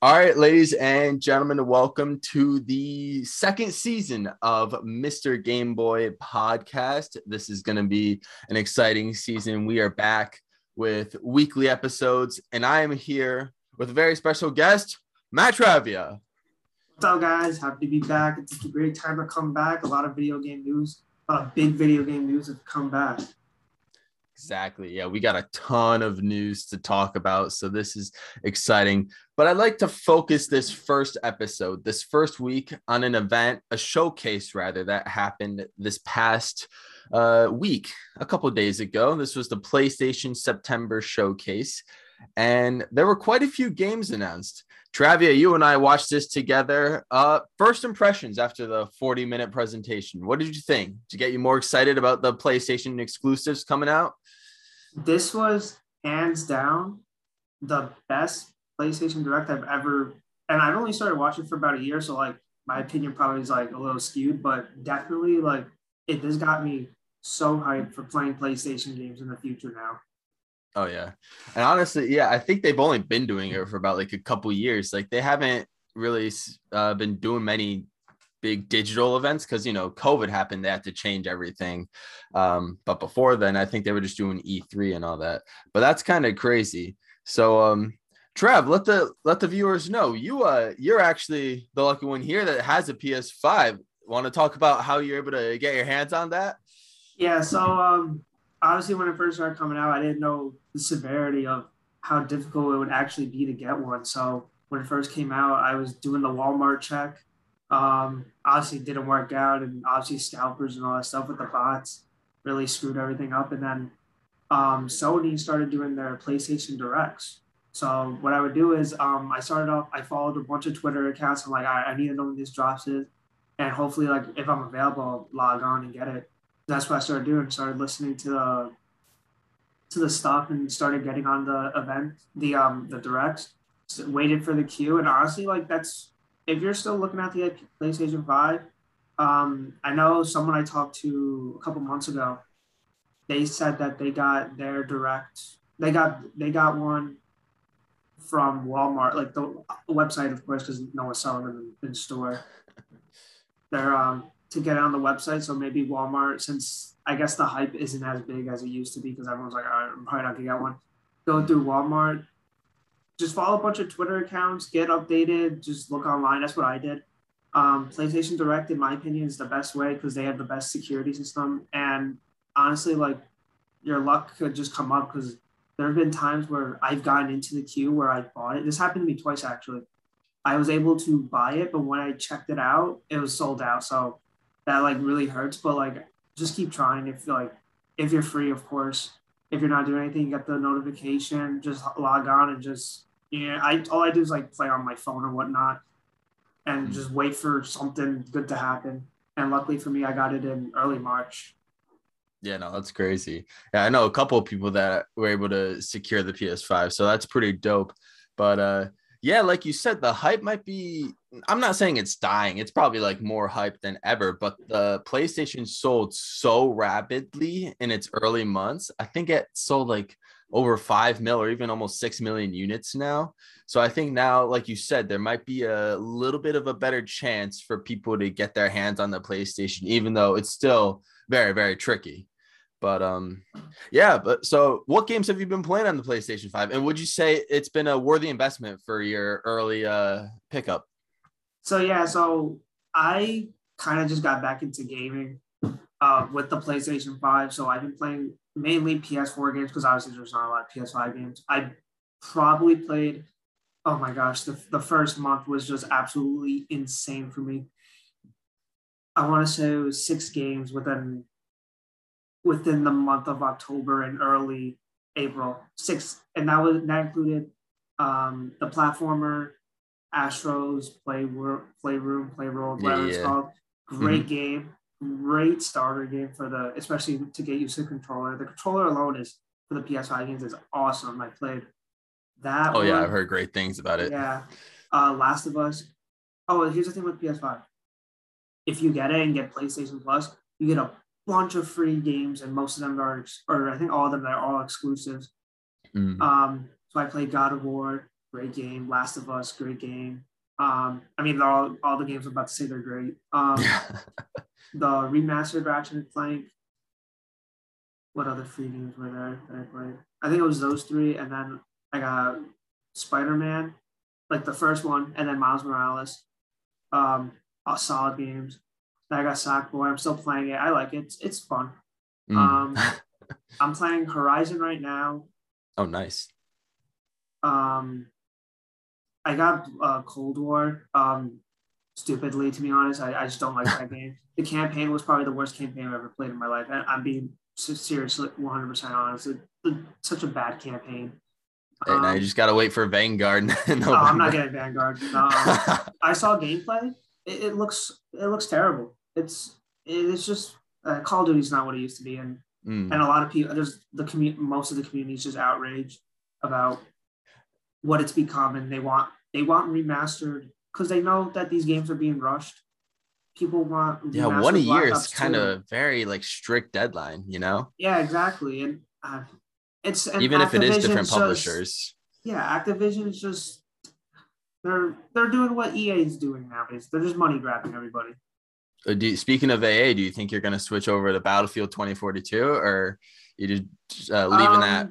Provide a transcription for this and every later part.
All right, ladies and gentlemen, welcome to the second season of Mr. Game Boy podcast. This is going to be an exciting season. We are back with weekly episodes, and I am here with a very special guest, Matt Travia. What's up, guys? Happy to be back. It's a great time to come back. A lot of video game news, a lot of big video game news have come back. Exactly. Yeah, we got a ton of news to talk about. So this is exciting. But I'd like to focus this first episode, this first week, on an event, a showcase rather, that happened this past uh, week, a couple days ago. This was the PlayStation September showcase. And there were quite a few games announced. Travia, you and I watched this together. Uh, first impressions after the 40 minute presentation. What did you think? You get you more excited about the PlayStation exclusives coming out? This was hands down the best PlayStation Direct I've ever, and I've only started watching for about a year, so like my opinion probably is like a little skewed, but definitely like it. This got me so hyped for playing PlayStation games in the future now. Oh yeah, and honestly, yeah, I think they've only been doing it for about like a couple years. Like they haven't really uh, been doing many big digital events because you know COVID happened. They had to change everything. Um, but before then, I think they were just doing E3 and all that. But that's kind of crazy. So um, Trev, let the let the viewers know you uh you're actually the lucky one here that has a PS5. Want to talk about how you're able to get your hands on that? Yeah, so um obviously when it first started coming out, I didn't know the severity of how difficult it would actually be to get one. So when it first came out, I was doing the Walmart check. Um, obviously didn't work out, and obviously scalpers and all that stuff with the bots really screwed everything up. And then um, Sony started doing their PlayStation Directs. So what I would do is um, I started off, I followed a bunch of Twitter accounts. I'm like, I, need to know when this drops is, and hopefully, like if I'm available, I'll log on and get it that's what I started doing. Started listening to the to the stuff and started getting on the event, the um the directs. waited for the queue, and honestly, like that's if you're still looking at the PlayStation Five. Um, I know someone I talked to a couple months ago. They said that they got their direct. They got they got one from Walmart, like the website, of course, because no one's selling them in, in store. They're um to get on the website. So maybe Walmart, since I guess the hype isn't as big as it used to be because everyone's like, right, I'm probably not gonna get one. Go through Walmart, just follow a bunch of Twitter accounts, get updated, just look online. That's what I did. Um, PlayStation Direct, in my opinion, is the best way because they have the best security system. And honestly, like your luck could just come up because there have been times where I've gotten into the queue where I bought it. This happened to me twice actually. I was able to buy it, but when I checked it out, it was sold out. So that like really hurts. But like just keep trying if like if you're free, of course. If you're not doing anything, you get the notification, just log on and just yeah, I all I do is like play on my phone or whatnot and mm-hmm. just wait for something good to happen. And luckily for me, I got it in early March. Yeah, no, that's crazy. Yeah, I know a couple of people that were able to secure the PS5, so that's pretty dope. But uh yeah, like you said, the hype might be. I'm not saying it's dying. It's probably like more hype than ever, but the PlayStation sold so rapidly in its early months. I think it sold like over 5 mil or even almost 6 million units now. So I think now, like you said, there might be a little bit of a better chance for people to get their hands on the PlayStation, even though it's still very, very tricky. But um, yeah. But so, what games have you been playing on the PlayStation Five? And would you say it's been a worthy investment for your early uh pickup? So yeah, so I kind of just got back into gaming uh, with the PlayStation Five. So I've been playing mainly PS4 games because obviously there's not a lot of PS5 games. I probably played. Oh my gosh, the, the first month was just absolutely insane for me. I want to say it was six games within within the month of October and early April. Six, and that was that included um, the platformer, Astro's Play Playroom, Playroll, whatever yeah. it's called. Great mm-hmm. game, great starter game for the, especially to get used to the controller. The controller alone is for the PS5 games is awesome. I played that. Oh one. yeah, I've heard great things about it. Yeah, uh, Last of Us. Oh, here's the thing with PS5. If you get it and get PlayStation Plus, you get a bunch of free games, and most of them are, or I think all of them are all exclusives. Mm. Um, so I played God of War, great game. Last of Us, great game. Um, I mean, all all the games I'm about to say they're great. Um, the remastered Ratchet and Clank. What other free games were there that I played? I think it was those three, and then I got Spider Man, like the first one, and then Miles Morales. Um, all solid games. I got Sackboy. I'm still playing it. I like it. It's, it's fun. Mm. Um, I'm playing Horizon right now. Oh, nice. Um, I got uh, Cold War. Um, stupidly, to be honest, I, I just don't like that game. The campaign was probably the worst campaign I've ever played in my life. And I'm being seriously 100% honest. It, it, such a bad campaign. Hey, um, now you um, just gotta wait for Vanguard. no, I'm not getting Vanguard. No, I saw gameplay. It, it, looks it looks terrible. It's it's just uh, Call of Duty is not what it used to be, and mm. and a lot of people there's the community most of the community is just outraged about what it's become, and they want they want remastered because they know that these games are being rushed. People want yeah, one a year is kind of a very like strict deadline, you know. Yeah, exactly, and uh, it's and even if it is different publishers. Just, yeah, Activision is just they're they're doing what EA is doing nowadays. They're just money grabbing everybody. Uh, do, speaking of EA, do you think you're going to switch over to Battlefield 2042, or you just uh, leaving um, that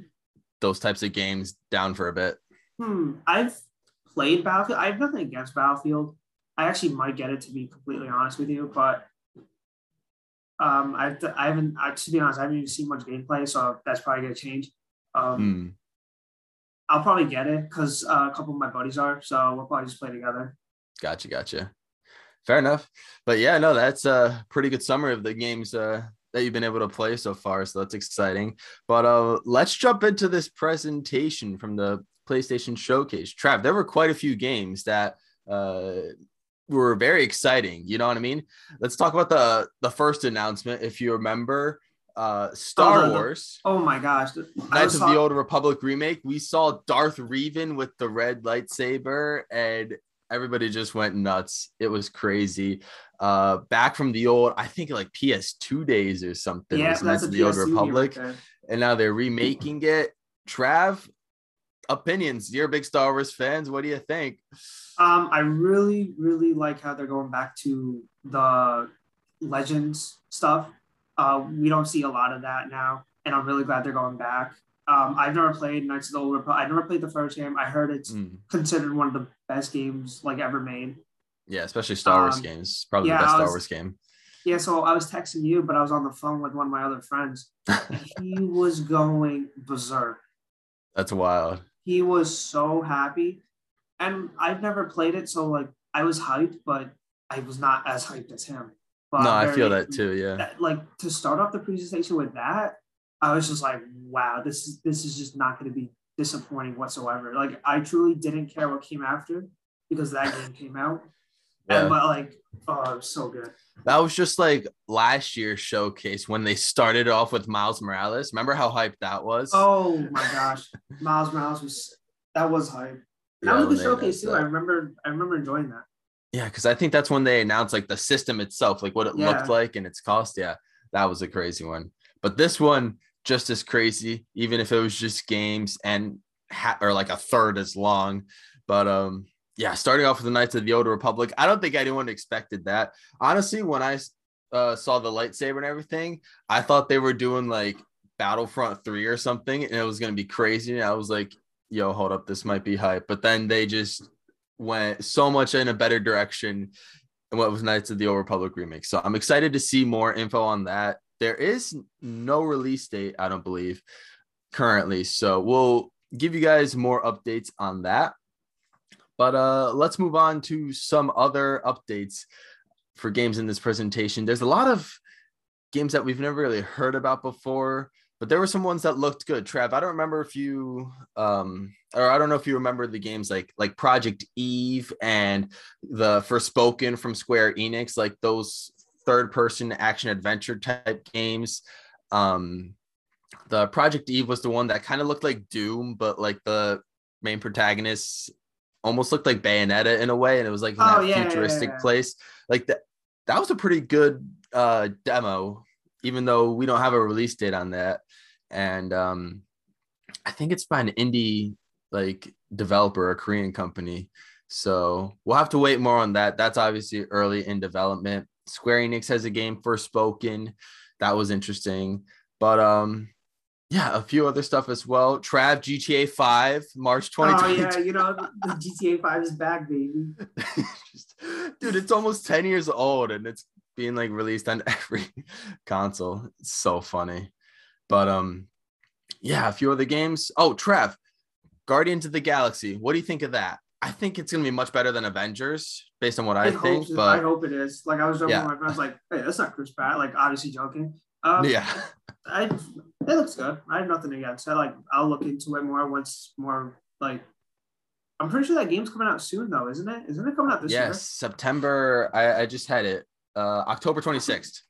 those types of games down for a bit? Hmm. I've played Battlefield. I have nothing against Battlefield. I actually might get it to be completely honest with you, but um, I've I haven't I, to be honest I haven't even seen much gameplay, so that's probably gonna change. Um, mm. I'll probably get it because uh, a couple of my buddies are, so we'll probably just play together. Gotcha, gotcha. Fair enough. But yeah, no, that's a pretty good summary of the games uh, that you've been able to play so far. So that's exciting. But uh, let's jump into this presentation from the PlayStation Showcase. Trav, there were quite a few games that uh, were very exciting. You know what I mean? Let's talk about the the first announcement. If you remember, uh, Star oh, Wars. Oh my gosh! Knights of the Old Republic remake. We saw Darth Revan with the red lightsaber, and everybody just went nuts. It was crazy. Uh, back from the old, I think like PS2 days or something. Yeah, of the Old Republic, right and now they're remaking it. Trav, opinions. You're a big Star Wars fans. What do you think? Um, I really, really like how they're going back to the Legends stuff. Uh, we don't see a lot of that now, and I'm really glad they're going back. Um, I've never played Knights of the Old Republic. I never played the first game. I heard it's mm. considered one of the best games like ever made. Yeah, especially Star Wars um, games. Probably yeah, the best was, Star Wars game. Yeah, so I was texting you, but I was on the phone with one of my other friends. he was going berserk. That's wild. He was so happy. And I've never played it, so like I was hyped, but I was not as hyped as him. But no, I feel that too. Yeah. That, like to start off the presentation with that, I was just like, wow, this is this is just not going to be disappointing whatsoever. Like I truly didn't care what came after because that game came out. Yeah. And, but like, oh, it was so good. That was just like last year's showcase when they started off with Miles Morales. Remember how hyped that was? Oh my gosh, Miles Morales was that was hype. That yeah, was a good showcase too. That. I remember I remember enjoying that. Yeah, because I think that's when they announced like the system itself, like what it yeah. looked like and its cost. Yeah, that was a crazy one. But this one just as crazy, even if it was just games and ha- or like a third as long. But um, yeah, starting off with the Knights of the Old Republic, I don't think anyone expected that. Honestly, when I uh, saw the lightsaber and everything, I thought they were doing like Battlefront 3 or something, and it was going to be crazy. And I was like, yo, hold up, this might be hype. But then they just went so much in a better direction and what was Knights of the Old Republic remake. So I'm excited to see more info on that. There is no release date, I don't believe, currently. So we'll give you guys more updates on that. But uh, let's move on to some other updates for games in this presentation. There's a lot of games that we've never really heard about before, but there were some ones that looked good. Trav, I don't remember if you, um, or I don't know if you remember the games like like Project Eve and the Forspoken from Square Enix, like those third person action adventure type games. Um, the Project Eve was the one that kind of looked like Doom, but like the main protagonist almost looked like Bayonetta in a way, and it was like in oh, that yeah, futuristic yeah, yeah. place. Like that, that was a pretty good uh, demo, even though we don't have a release date on that. And um, I think it's by an indie like developer, a Korean company. So we'll have to wait more on that. That's obviously early in development. Square Enix has a game Forspoken. That was interesting. But um yeah, a few other stuff as well. Trav GTA 5, March 2020. Oh yeah, you know the, GTA 5 is back, baby. Just, dude, it's almost 10 years old and it's being like released on every console. It's so funny. But um yeah, a few other games. Oh, Trav, Guardians of the Galaxy. What do you think of that? I think it's gonna be much better than Avengers, based on what I, I think. hope, But I hope it is. Like I was joking Yeah. with my friends, like, hey, that's not Chris Pratt. Like obviously joking. Um, yeah, I it looks good. I have nothing against it. Like I'll look into it more once more. Like I'm pretty sure that game's coming out soon though, isn't it? Isn't it coming out this year? yes, September. I, I just had it. Uh, October 26th is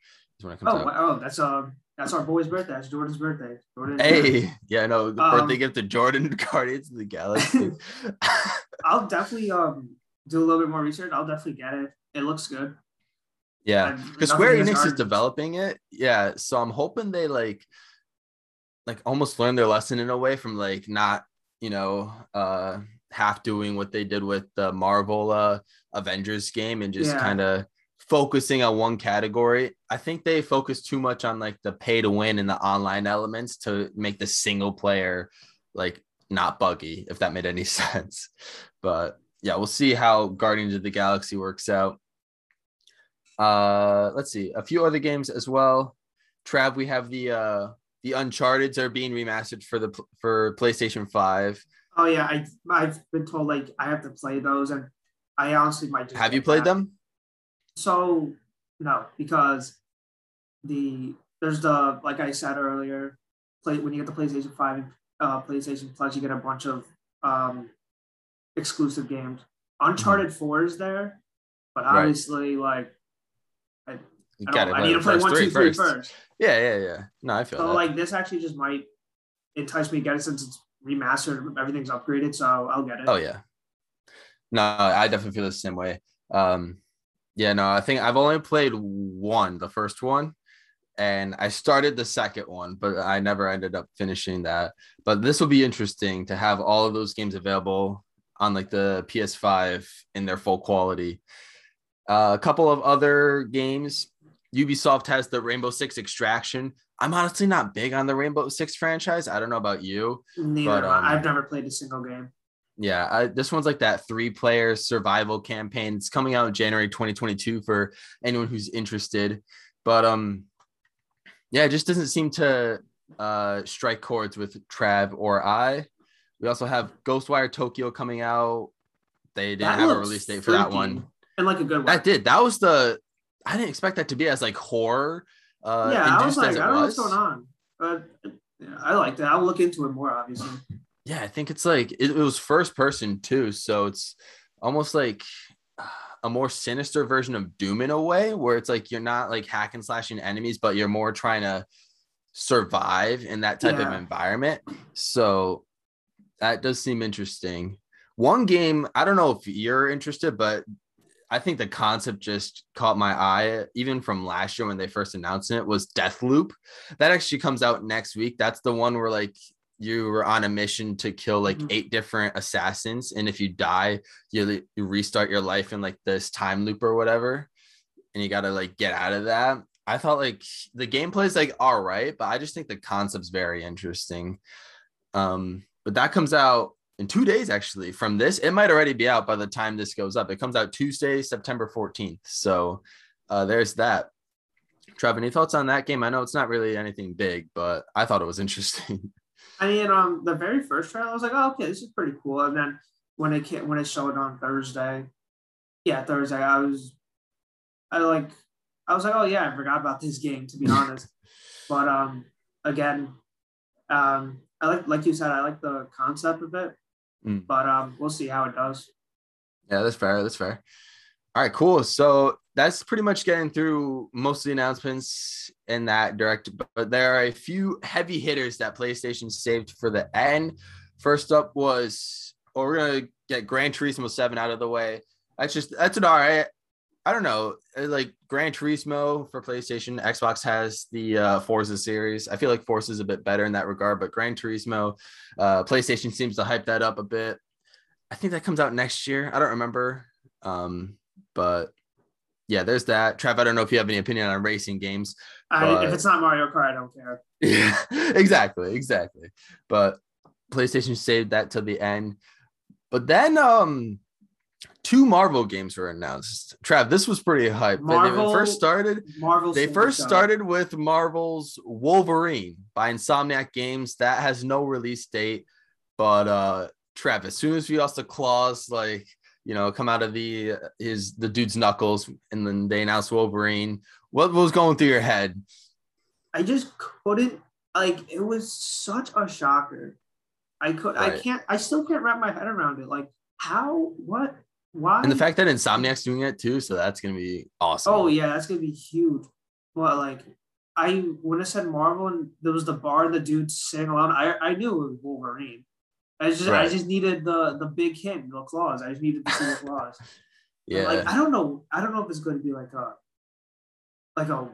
when it comes Oh, out. oh, that's um, that's our boy's birthday. That's Jordan's birthday. Jordan. Hey, yeah, no, the Um, birthday gift to Jordan, Guardians of the Galaxy. I'll definitely um do a little bit more research. I'll definitely get it. It looks good. yeah, because Square Enix is developing it. Yeah, so I'm hoping they like, like almost learn their lesson in a way from like not, you know, uh, half doing what they did with the Marvel uh Avengers game and just Yeah. kind of focusing on one category. I think they focus too much on like the pay to win and the online elements to make the single player like not buggy, if that made any sense. But yeah, we'll see how Guardians of the Galaxy works out. Uh let's see, a few other games as well. Trav, we have the uh the Uncharted's are being remastered for the for PlayStation 5. Oh yeah, I I've been told like I have to play those, and I honestly might just Have you played that. them? So no, because the there's the like I said earlier, play when you get the PlayStation Five, uh, PlayStation Plus, you get a bunch of um, exclusive games. Uncharted Four is there, but Right. obviously like I, I, I need to play first one, three two, three first. first. Yeah, yeah, yeah. No, I feel So that. like this actually just might entice me to get it since it's remastered, everything's upgraded, so I'll get it. Oh yeah. No, I definitely feel the same way. Um, yeah, no, I think I've only played one, the first one, and I started the second one, but I never ended up finishing that. But this will be interesting to have all of those games available on like the PS5 in their full quality. Uh, a couple of other games. Ubisoft has the Rainbow Six Extraction. I'm honestly not big on the Rainbow Six franchise. I don't know about you. Neither. But, um, I've never played a single game. Yeah, I, this one's like that three player survival campaign. It's coming out January 2022 for anyone who's interested. But um yeah, it just doesn't seem to uh strike chords with Trav or I. We also have Ghostwire Tokyo coming out. They didn't That have a release date for that one. in like a good way. That did. That was the I didn't expect that to be as like horror uh yeah, I was like, I don't know what's going on, but yeah, I liked it. I'll look into it more, obviously. Yeah, I think it's like it, it was first person too, so it's almost like a more sinister version of Doom in a way, where it's like you're not like hack and slashing enemies, but you're more trying to survive in that type of environment. So that does seem interesting. One game, I don't know if you're interested, but I think the concept just caught my eye, even from last year when they first announced it, was Deathloop. That actually comes out next week. That's the one where like you were on a mission to kill like Mhm. eight different assassins, and if you die, you, you restart your life in like this time loop or whatever, and you gotta like get out of that. I thought like the gameplay is like all right, but I just think the concept's very interesting. Um, but that comes out in two days actually from this. It might already be out by the time this goes up. It comes out Tuesday, September 14th. So uh, there's that. Trev, any thoughts on that game? I know it's not really anything big, but I thought it was interesting. I mean, um, the very first trailer, I was like, oh, okay, this is pretty cool. And then when it came, when it showed on Thursday, yeah, Thursday, I was, I like, I was like, oh yeah, I forgot about this game to be honest. but um, again, um, I like, like you said, I like the concept of it. Mm. But um, we'll see how it does. Yeah, that's fair. That's fair. All right, cool. So that's pretty much getting through most of the announcements in that direct. But there are a few heavy hitters that PlayStation saved for the end. First up was, well, we're gonna get Gran Turismo Seven out of the way. That's just that's an all right. I don't know, uh, like Gran Turismo for PlayStation, Xbox has the uh, Forza series. I feel like Forza is a bit better in that regard, but Gran Turismo, uh, PlayStation seems to hype that up a bit. I think that comes out next year. I don't remember, um, but yeah, there's that. Trav, I don't know if you have any opinion on racing games. I, if it's not Mario Kart, I don't care. Yeah, exactly, exactly. But PlayStation saved that to the end. But then, um, two Marvel games were announced. Trav, this was pretty hype. Marvel, they first started. Marvel. They first started with Marvel's Wolverine by Insomniac Games. That has no release date, but uh, Trav, as soon as we lost the claws, like you know, come out of the his the dude's knuckles, and then they announced Wolverine. What was going through your head? I just couldn't like. It was such a shocker. I could. Right. I can't. I still can't wrap my head around it. Like how? What? Why? And the fact that Insomniac's doing it too, so that's gonna be awesome. Oh yeah, that's gonna be huge. But like, I when I said Marvel, and there was the bar the dude sitting alone. I I knew it was Wolverine. I just right. I just needed the the big hint, the claws. I just needed to see the claws. yeah. Like I don't know. I don't know if it's going to be like a like a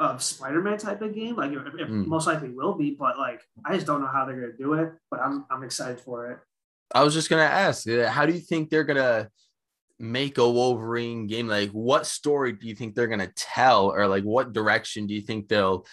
a Spider-Man type of game. Like it, it mm. most likely will be, but like I just don't know how they're gonna do it. But I'm I'm excited for it. I was just gonna ask, uh, how do you think they're gonna make a Wolverine game? Like, what story do you think they're gonna tell, or like what direction do you think they'll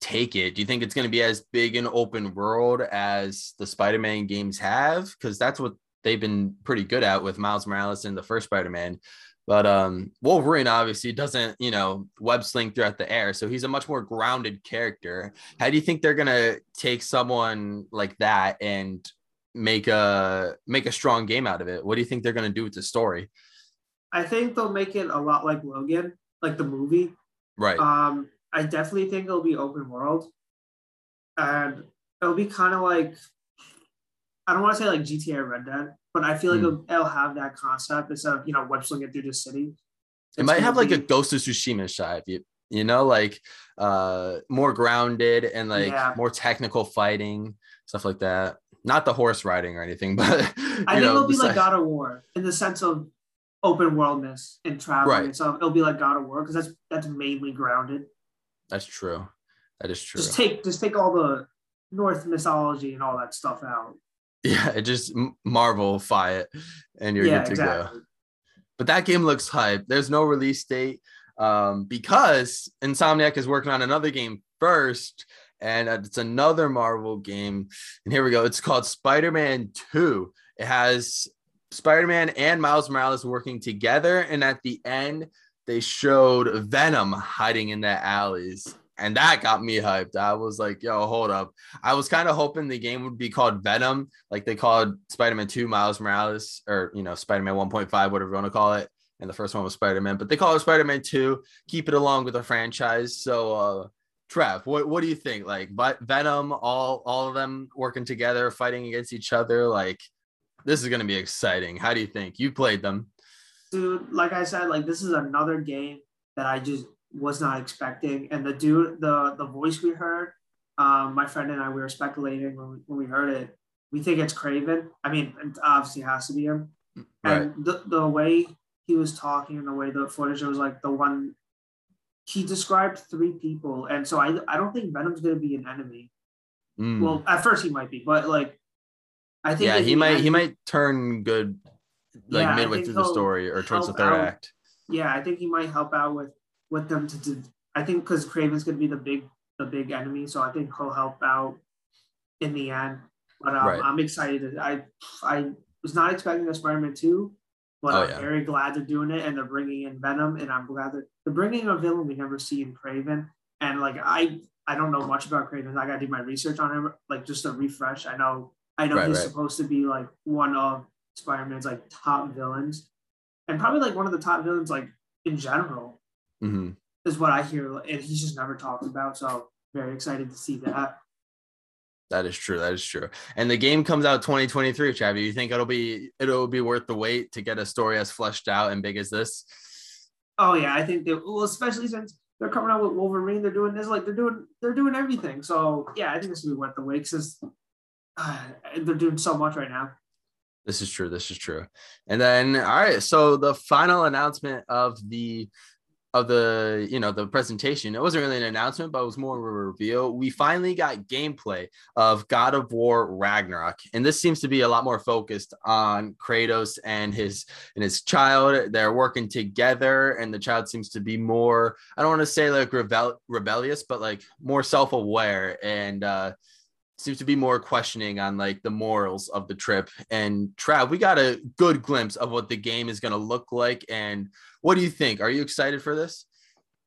take it? Do you think it's gonna be as big an open world as the Spider-Man games have? Because that's what they've been pretty good at with Miles Morales in the first Spider-Man. But um, Wolverine obviously doesn't, you know, web sling throughout the air, so he's a much more grounded character. How do you think they're gonna take someone like that and make a make a strong game out of it. What do you think they're going to do with the story? I think they'll make it a lot like Logan, like the movie. Right. Um, I definitely think it'll be open world, and it'll be kind of like I don't want to say like GTA or Red Dead, but I feel like mm. it'll, it'll, have that concept instead of you know web slinging through the city. It might have be, like a Ghost of Tsushima side, you you know, like uh more grounded and like yeah. more technical fighting stuff like that not the horse riding or anything, but I think know, it'll be like God of War in the sense of open worldness and traveling right. and stuff. It'll be like God of War because that's that's mainly grounded. That's true. That is true. Just take just take all the Norse mythology and all that stuff out. Yeah, it just Marvel fi it, and you're yeah, good to exactly. go. But that game looks hype. There's no release date um, because Insomniac is working on another game first and it's another Marvel game. And here we go. It's called Spider Man 2. It has Spider Man and Miles Morales working together. And at the end, they showed Venom hiding in the alleys. And that got me hyped. I was like, yo, hold up. I was kind of hoping the game would be called Venom, like they called Spider Man 2 Miles Morales, or, you know, Spider Man 1.5, whatever you want to call it. And the first one was Spider Man, but they call it Spider Man 2, keep it along with the franchise. So, uh, Trev, what, what do you think? Like, but Venom, all all of them working together, fighting against each other. Like, this is gonna be exciting. How do you think? You played them, dude. Like I said, like this is another game that I just was not expecting. And the dude, the the voice we heard, um, my friend and I, we were speculating when we, when we heard it. We think it's Kraven. I mean, it obviously has to be him. Right. And the, the way he was talking and the way the footage, it was like the one he described three people, and so I I don't think Venom's gonna be an enemy. Mm. Well, at first he might be, but like I think yeah, he might he might turn good like yeah, midway through the story or towards the third out, act. Yeah, I think he might help out with with them to. do. I think because Kraven's gonna be the big the big enemy, so I think he'll help out in the end. But um, right. I'm excited. I I was not expecting a Spider-Man two, but oh, I'm yeah. very glad they're doing it and they're bringing in Venom, and I'm glad that they're bringing a villain we never see in Kraven. And like I, I don't know much about Kraven. I gotta do my research on him, like just a refresh. I know, I know right, he's right. supposed to be like one of Spider-Man's like top villains, and probably like one of the top villains like in general. Mm-hmm. Is what I hear, and he's just never talked about. So very excited to see that. That is true. That is true. And the game comes out 2023, Chavi. You think it'll be it'll be worth the wait to get a story as fleshed out and big as this? Oh yeah, I think they well, especially since they're coming out with Wolverine. They're doing this like they're doing they're doing everything. So yeah, I think this will be worth the wait because uh, they're doing so much right now. This is true. This is true. And then, all right. So the final announcement of the of the you know the presentation. It wasn't really an announcement but it was more of a reveal. We finally got gameplay of god of war ragnarok and this seems to be a lot more focused on kratos and his and his child. They're working together and the child seems to be more i don't want to say like rebel rebellious but like more self-aware and uh seems to be more questioning on like the morals of the trip. And Trav, we got a good glimpse of what the game is going to look like. And what do you think? Are you excited for this?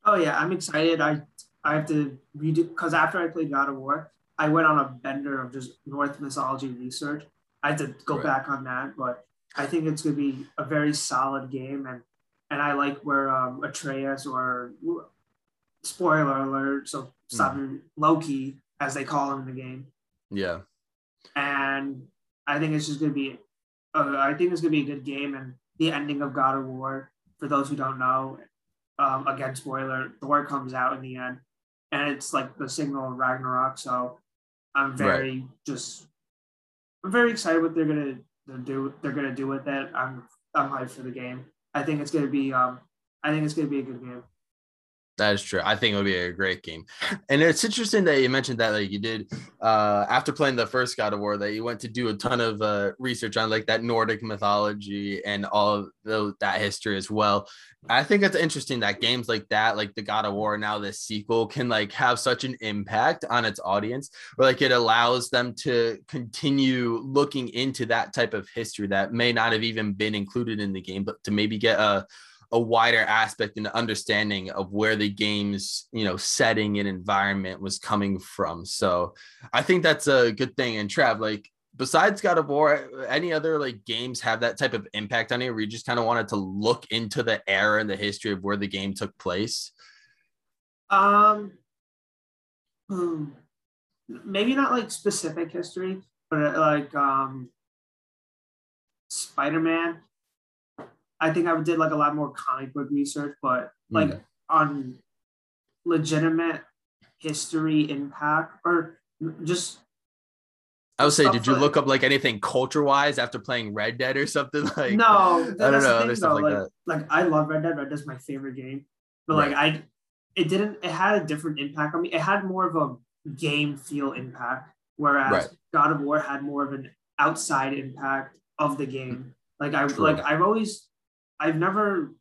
Oh yeah, I'm excited. I I have to read it because after I played God of War, I went on a bender of just Norse mythology research. I had to go right. back on that, but I think it's going to be a very solid game, and and I like where um, Atreus or spoiler alert, so mm. Loki as they call him in the game, yeah. And I think it's just going to be, uh, I think it's going to be a good game. And the ending of God of War, for those who don't know, um, again, spoiler, Thor comes out in the end. And it's like the signal of Ragnarok. So I'm very right. just, I'm very excited what they're going to do. They're going to do with it. I'm, I'm hyped for the game. I think it's going to be, um, I think it's going to be a good game. That is true. I think it would be a great game. And it's interesting that you mentioned that like you did uh after playing the first God of War that you went to do a ton of uh research on like that Nordic mythology and all of the, that history as well. I think it's interesting that games like that, like the God of War, now this sequel can like have such an impact on its audience, where like it allows them to continue looking into that type of history that may not have even been included in the game, but to maybe get a a wider aspect and understanding of where the game's you know setting and environment was coming from. So i think that's a good thing. And trav like besides god of war any other like games have that type of impact on you where you just kind of wanted to look into the era and the history of where the game took place? Um hmm, maybe not like specific history but like um spider-man I think I did like a lot more comic book research, but like mm. on legitimate history impact or just I would say, did you look up like anything culture wise after playing Red Dead or something like? No, I don't know. Thing, though, like, like, like I love Red Dead. Red Dead's my favorite game, but right. like I, it didn't. It had a different impact on me. It had more of a game feel impact, whereas right. God of War had more of an outside impact of the game. Like I True. like I've always I've never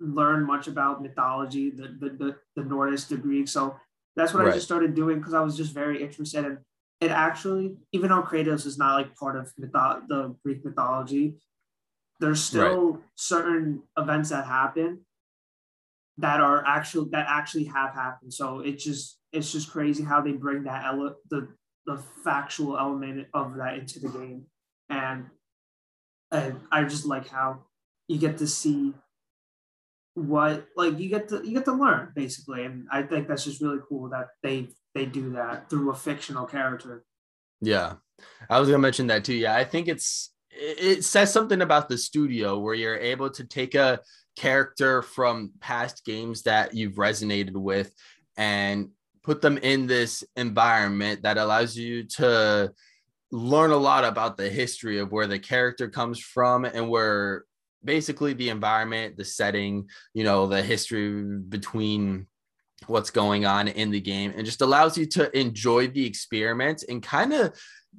learned much about mythology, the the the, the Nordic, the Greek. So that's what right. I just started doing because I was just very interested in it. Actually, even though Kratos is not like part of mytho- the Greek mythology, there's still right. certain events that happen that are actual that actually have happened. So it's just it's just crazy how they bring that ele- the the factual element of that into the game, and and I just like how you get to see what like you get to you get to learn basically. And i think that's just really cool that they they do that through a fictional character. Yeah. I was gonna mention that too. Yeah i think it's it says something about the studio where you're able to take a character from past games that you've resonated with and put them in this environment that allows you to learn a lot about the history of where the character comes from and where basically the environment, the setting, you know, the history between what's going on in the game and just allows you to enjoy the experiment and kind of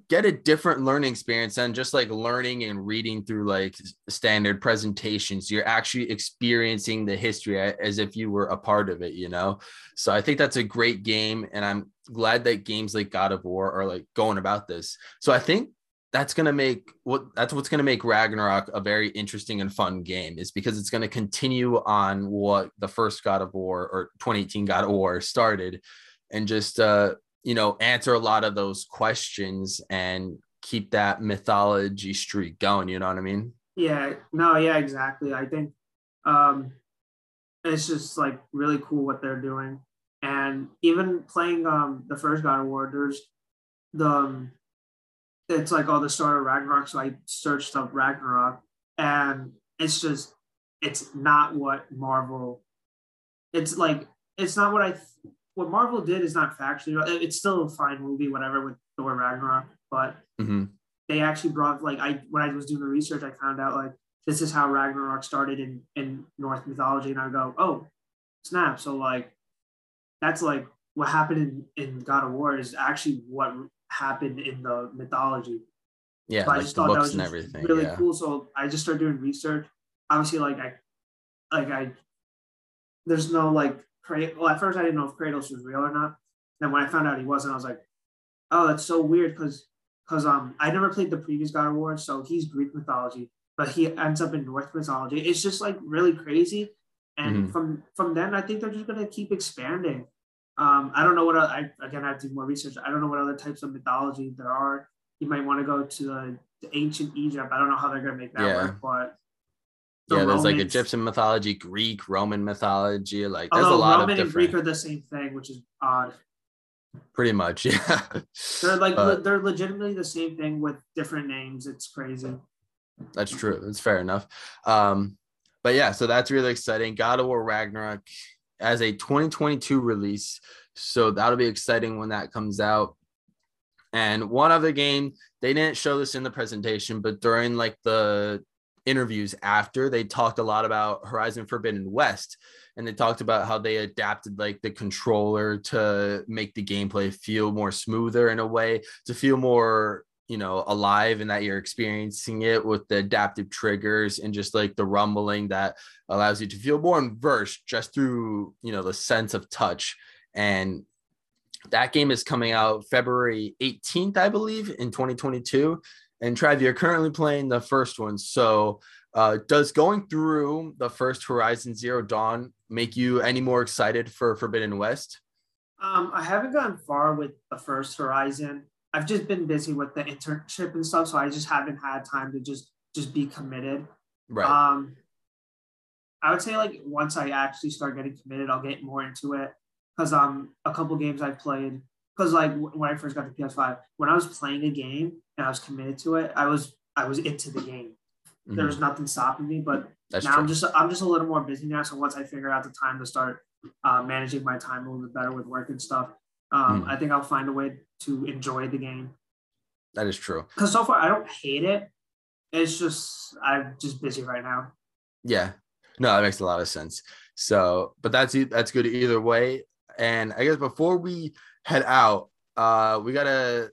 get a different learning experience than just like learning and reading through like standard presentations. You're actually experiencing the history as if you were a part of it you know? So i think that's a great game and i'm glad that games like god of war are like going about this. So i think that's going to make what that's what's going to make Ragnarok a very interesting and fun game is because it's going to continue on what the first God of War or 2018 God of War started and just uh you know answer a lot of those questions and keep that mythology streak going you know what i mean? Yeah no yeah exactly. I think um it's just like really cool what they're doing. And even playing um the first god of war there's the um, it's like all the story of Ragnarok. So I searched up Ragnarok, and it's just it's not what Marvel. It's like it's not what I what Marvel did is not factually. It's still a fine movie, whatever with Thor Ragnarok, but mm-hmm. they actually brought like I when I was doing the research, I found out like this is how Ragnarok started in in Norse mythology, and I go, oh, snap! So like that's like what happened in, in God of War is actually what happened in the mythology. Yeah, So I just the thought that books was and just everything. really yeah. cool. So I just started doing research. Obviously, like I, like I, there's no like, Kra- well, at first I didn't know if Kratos was real or not. Then when I found out he wasn't, I was like, oh, that's so weird because because um I never played the previous God of War, so he's Greek mythology, but he ends up in Norse mythology. It's just like really crazy. And Mhm. from from then, I think they're just gonna keep expanding. Um, I don't know what I again I have to do more research. I don't know what other types of mythology there are. You might want to go to the, the ancient Egypt. I don't know how they're gonna make that Yeah. work, but the Yeah, there's like Egyptian mythology, Greek, Roman mythology. Like there's a lot Roman of and different. Greek are the same thing, which is odd. Pretty much, yeah. They're like But- le- they're legitimately the same thing with different names. It's crazy. That's true. That's fair enough. Um, but yeah, so that's really exciting. God of War Ragnarok as a 2022 release. So that'll be exciting when that comes out. And one other game, they didn't show this in the presentation, but during like the interviews after, they talked a lot about Horizon Forbidden West. And they talked about how they adapted like the controller to make the gameplay feel more smoother in a way, to feel more you know alive and that you're experiencing it with the adaptive triggers and just like the rumbling that allows you to feel more immersed just through you know the sense of touch. And that game is coming out february 18th i believe in 2022 and Trav, you're currently playing the first one. So uh, does going through the first horizon zero dawn make you any more excited for forbidden west? Um, I haven't gone far with the first Horizon. I've just been busy with the internship and stuff, so I just haven't had time to just just be committed. right Um, I would say like once I actually start getting committed, I'll get more into it. Cause um, a couple games I've played. Cause like when I first got the PS5, when I was playing a game and I was committed to it, I was I was into the game. There Mhm. was nothing stopping me. But that's now true I'm just I'm just a little more busy now. So once I figure out the time to start uh, managing my time a little bit better with work and stuff, um, Mm. I think I'll find a way to enjoy the game. that is true Because so far I don't hate it. It's just I'm just busy right now. Yeah. No, that makes a lot of sense. So, but that's that's good either way. And I guess before we head out, uh, we gotta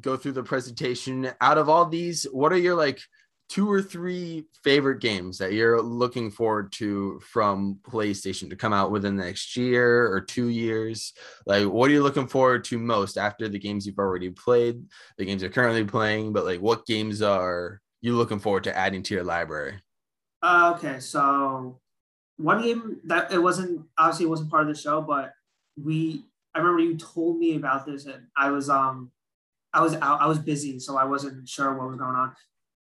go through the presentation. Out of all these, what are your like two or three favorite games that you're looking forward to from PlayStation to come out within the next year or two years? Like, what are you looking forward to most after the games you've already played, the games you're currently playing? But like, what games are you looking forward to adding to your library? Uh, okay, so one game that it wasn't obviously it wasn't part of the show, but we I remember you told me about this and I was um I was out I was busy so I wasn't sure what was going on.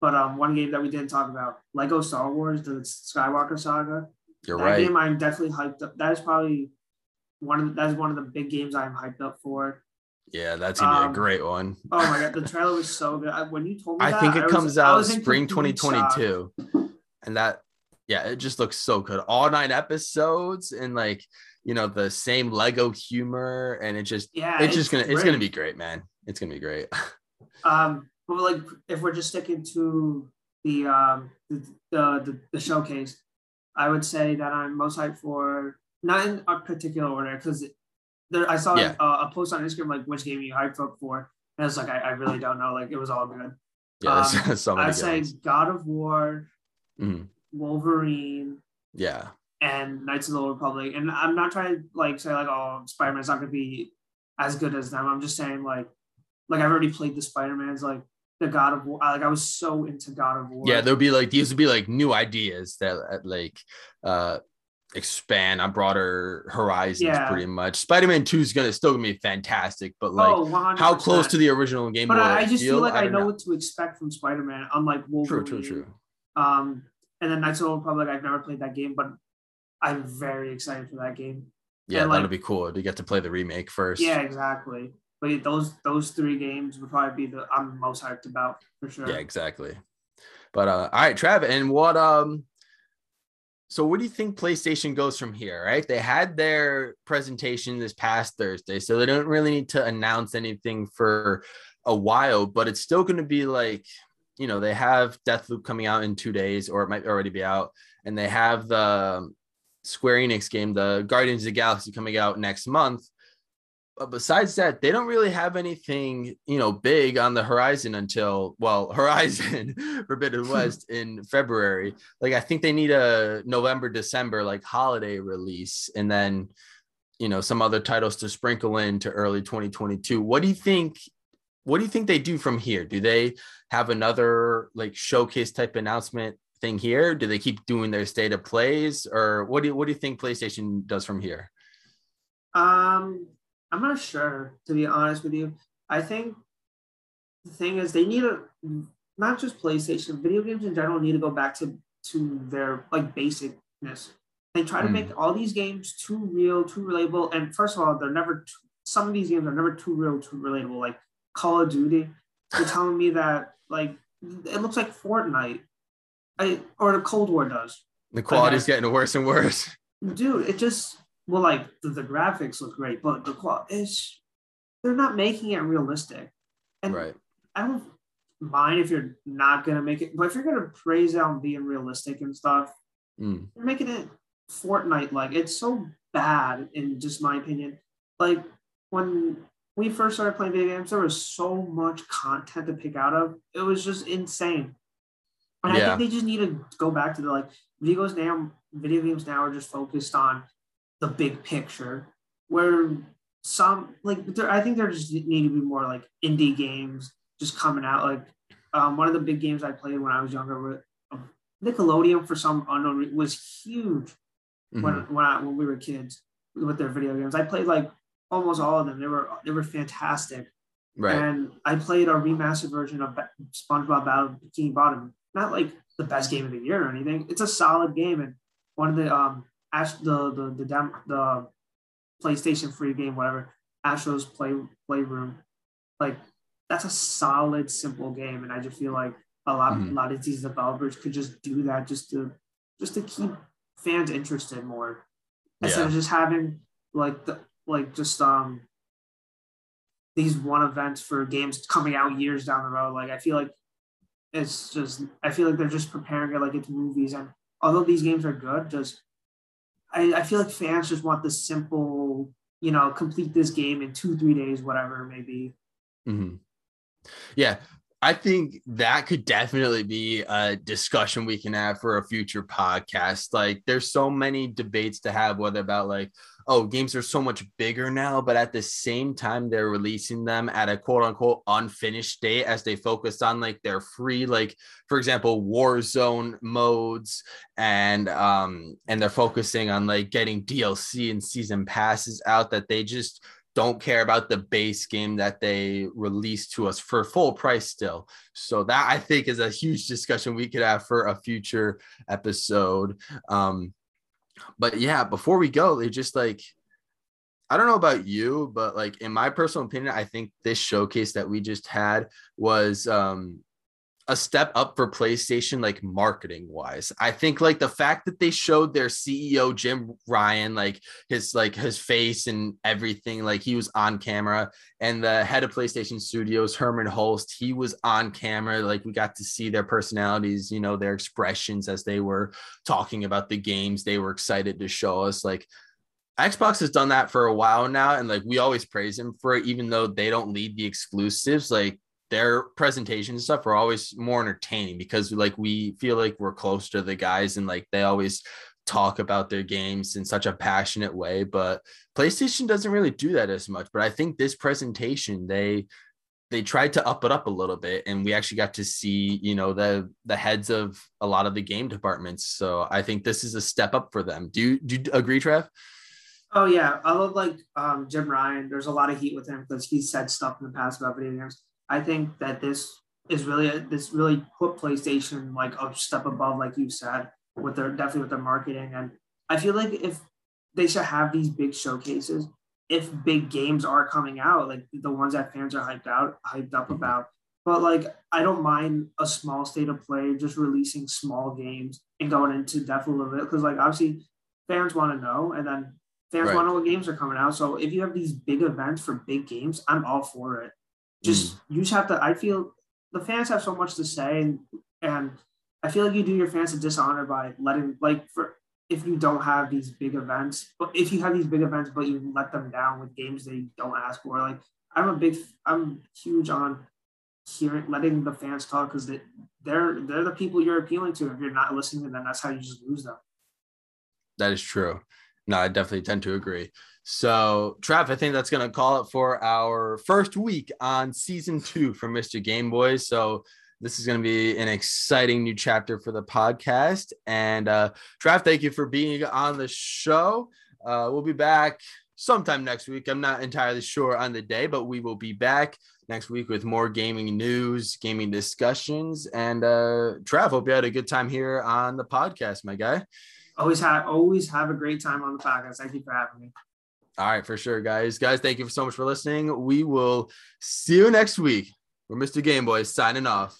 But um one game that we didn't talk about, Lego Star Wars, the Skywalker saga. You're that right. game I'm definitely hyped up. That is probably one of the, that is one of the big games I'm hyped up for. Yeah, that's gonna be a Um, great one. Oh my god, the trailer was so good. I- When you told me I that, think it was- comes I out in spring complete shock. 2022. And that, yeah, it just looks so good. All nine episodes and like, you know, the same Lego humor. And it just, Yeah, it's just gonna, it's gonna be great, man. It's gonna be great. Um, but like if we're just sticking to the um the the, the, the showcase, I would say that I'm most hyped for not in a particular order because there I saw Yeah. a, a post on Instagram like which game you hyped up for, and I was like I, I really don't know like it was all good. Yeah, Um, so I'd say. God of War, Mhm. Wolverine, Yeah. and Knights of the Old Republic. And I'm not trying to like say like oh Spider Man's not gonna be as good as them. I'm just saying like like I've already played the Spider Man's like the God of War. Like I was so into God of War. Yeah. There'll be like, these would be like new ideas that uh, like, uh, expand on broader horizons Yeah. pretty much spider-man 2 is gonna still gonna be fantastic but like oh, how close to the original game But I, I just feel like I, don't know, what to expect from Spider Man, unlike true Wolverine. True, true true Um, and then Knights of the Old Republic. I've never played that game, but I'm very excited for that game. yeah And, that'll like- be cool to get to play the remake first Yeah, exactly. But those those three games would probably be the I'm most hyped about for sure. Yeah, exactly. But uh all right, Trav, and what um so where do you think PlayStation goes from here? Right. They had their presentation this past Thursday, so they don't really need to announce anything for a while, but it's still going to be like, you know, they have Deathloop coming out in two days, or it might already be out, and they have the Square Enix game, the Guardians of the Galaxy, coming out next month. But besides that, they don't really have anything, you know, big on the horizon until well, Horizon Forbidden West in February. Like I think they need a November, December like holiday release, and then you know some other titles to sprinkle in to early 2022. What do you think? What do you think they do from here? Do they have another like showcase type announcement thing here? Do they keep doing their state of plays, or what do you, what do you think PlayStation does from here? Um, I'm not sure to be honest with you. I think the thing is they need a not just PlayStation, video games in general need to go back to to their like basicness. They try to mm. make all these games too real, too relatable, and first of all, they're never. Too, some of these games are never too real, too relatable. Like Call of Duty, you're telling me that like it looks like Fortnite, I, or the Cold War does. The quality's getting worse and worse. Dude, it just well, like the, the graphics look great, but the quality is they're not making it realistic. And right. I don't mind if you're not gonna make it, but if you're gonna praise on being realistic and stuff, mm. you're making it Fortnite like. It's so bad in just my opinion. Like when we first started playing video games, there was so much content to pick out of. It was just insane. And yeah. I think they just need to go back to the like video games now. Video games now are just focused on the big picture where some like I think there just need to be more like indie games just coming out. Like um, one of the big games I played when I was younger, um, Nickelodeon for some unknown reason was huge mm-hmm. when when, I, when we were kids with their video games. I played like almost all of them. They were they were fantastic. Right. And I played a remastered version of SpongeBob Battle Bikini Bottom. Not like the best game of the year or anything. It's a solid game, and one of the um the the the the, the PlayStation free game, whatever, Astro's Play Playroom, like that's a solid, simple game, and I just feel like a lot mm-hmm. a lot of these developers could just do that just to just to keep fans interested more instead yeah. of just having like the like just um these one events for games coming out years down the road. Like I feel like it's just I feel like they're just preparing it like it's movies, and although these games are good, just I, I feel like fans just want the simple, you know, complete this game in two, three days, whatever it may be. Mm-hmm. Yeah. I think that could definitely be a discussion we can have for a future podcast. Like, there's so many debates to have, whether about like, oh, games are so much bigger now, but at the same time, they're releasing them at a quote unquote unfinished state as they focus on like their free, like for example, Warzone modes, and um, and they're focusing on like getting DLC and season passes out that they just don't care about the base game that they released to us for full price still. So that I think is a huge discussion we could have for a future episode. Um, but yeah, before we go, they just like I don't know about you, but like in my personal opinion, I think this showcase that we just had was um a step up for PlayStation, like marketing wise. I think like the fact that they showed their CEO Jim Ryan, like his like his face and everything, like he was on camera, and the head of PlayStation Studios, Hermen Hulst, he was on camera. Like we got to see their personalities, you know, their expressions as they were talking about the games they were excited to show us. Like Xbox has done that for a while now, and like we always praise them for it, even though they don't lead the exclusives. Like their presentations and stuff are always more entertaining because like we feel like we're close to the guys and like they always talk about their games in such a passionate way but PlayStation doesn't really do that as much. But I think this presentation they they tried to up it up a little bit and we actually got to see you know the the heads of a lot of the game departments. So I think this is a step up for them. Do you do you agree Trev Oh yeah, I love like um, Jim Ryan. There's a lot of heat with him because he said stuff in the past about video games. I think that this is really this really put PlayStation like a step above, like you said, with their definitely with their marketing. And I feel like if they should have these big showcases, if big games are coming out, like the ones that fans are hyped out, hyped up mm-hmm. about. But like I don't mind a small state of play, just releasing small games and going into depth a little bit. Because like obviously fans want to know and then fans right. want to know what games are coming out. So if you have these big events for big games, I'm all for it. Just mm. you just have to. I feel the fans have so much to say, and and I feel like you do your fans a dishonor by letting like for if you don't have these big events, but if you have these big events, but you let them down with games they don't ask for, like I'm a big, I'm huge on hearing, letting the fans talk because they, they're they're the people you're appealing to. If you're not listening to them, that's how you just lose them. That is true. No, I definitely tend to agree. So, Trav, I think that's going to call it for our first week on season two for Mr. Game Boys. So, this is going to be an exciting new chapter for the podcast. And uh, Trav, thank you for being on the show. Uh, we'll be back sometime next week. I'm not entirely sure on the day, but we will be back next week with more gaming news, gaming discussions. And uh, Trav, hope you had a good time here on the podcast, my guy. Always have always have a great time on the podcast. Thank you for having me. All right, for sure, guys. Guys, thank you so much for listening. We will see you next week. We're Mr. Game Boy signing off.